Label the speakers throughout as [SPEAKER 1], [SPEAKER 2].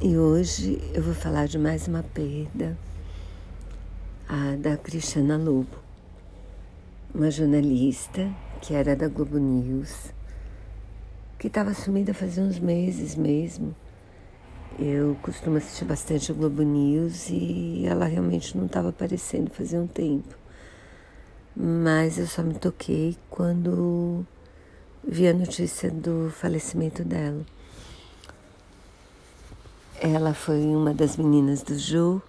[SPEAKER 1] E hoje eu vou falar de mais uma perda, a da Cristiana Lobo, uma jornalista que era da Globo News, que estava sumida fazia uns meses mesmo. Eu costumo assistir bastante a Globo News e ela realmente não estava aparecendo fazia um tempo. Mas eu só me toquei quando vi a notícia do falecimento dela. Ela foi uma das meninas do Ju.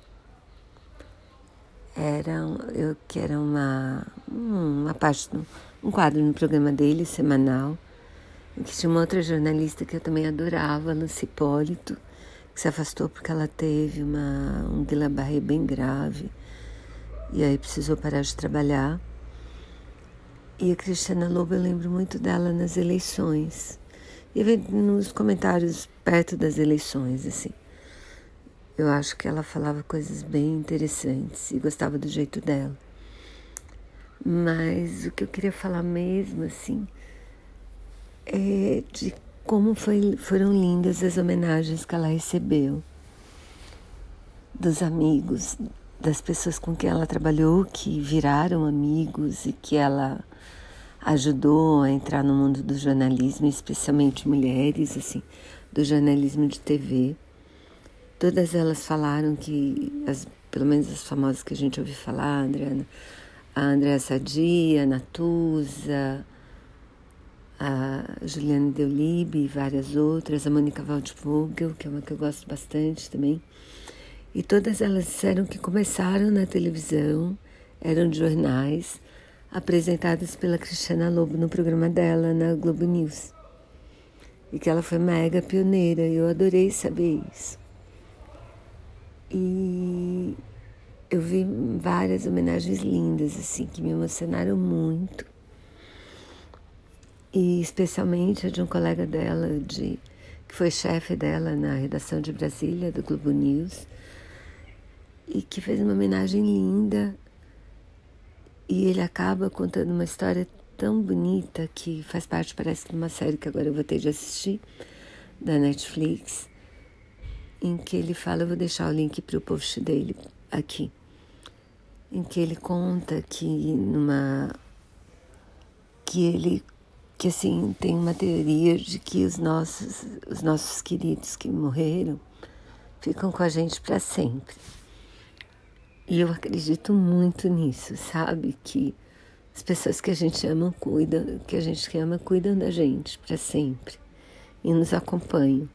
[SPEAKER 1] Era, eu, que era uma, uma parte, um quadro no programa dele, semanal, em que tinha uma outra jornalista que eu também adorava, Lucy Hipólito, que se afastou porque ela teve uma, um Guillain-Barré bem grave e aí precisou parar de trabalhar. E a Cristiana Lobo, eu lembro muito dela nas eleições. E nos comentários perto das eleições, assim. Eu acho que ela falava coisas bem interessantes e gostava do jeito dela. Mas o que eu queria falar mesmo, assim, é de como foi, foram lindas as homenagens que ela recebeu dos amigos, das pessoas com quem ela trabalhou, que viraram amigos e que ela ajudou a entrar no mundo do jornalismo, especialmente mulheres, assim, do jornalismo de TV. Todas elas falaram que, as, pelo menos as famosas que a gente ouviu falar, a Andrea, a Andrea Sadia, a Natuza, a Juliana Deolibe e várias outras, a Mônica Waldvogel, que é uma que eu gosto bastante também. E todas elas disseram que começaram na televisão, eram de jornais, apresentadas pela Cristiana Lobo no programa dela na Globo News. E que ela foi mega pioneira, eu adorei saber isso. E eu vi várias homenagens lindas, assim, que me emocionaram muito. E especialmente a de um colega dela, de, que foi chefe dela na redação de Brasília, do Globo News, e que fez uma homenagem linda. E ele acaba contando uma história tão bonita que faz parte, parece, de uma série que agora eu vou ter de assistir, da Netflix em que ele fala, eu vou deixar o link para o post dele aqui, em que ele conta que numa que ele que assim tem uma teoria de que os nossos os nossos queridos que morreram ficam com a gente para sempre. E eu acredito muito nisso, sabe? Que as pessoas que a gente ama cuidam, que a gente ama cuidam da gente para sempre e nos acompanham.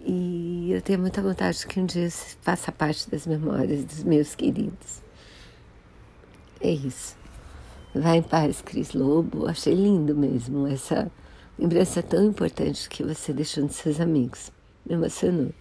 [SPEAKER 1] E eu tenho muita vontade que um dia isso faça parte das memórias dos meus queridos. É isso. Vai em paz, Cris Lobo. Achei lindo mesmo essa lembrança tão importante que você deixou de seus amigos. Me emocionou.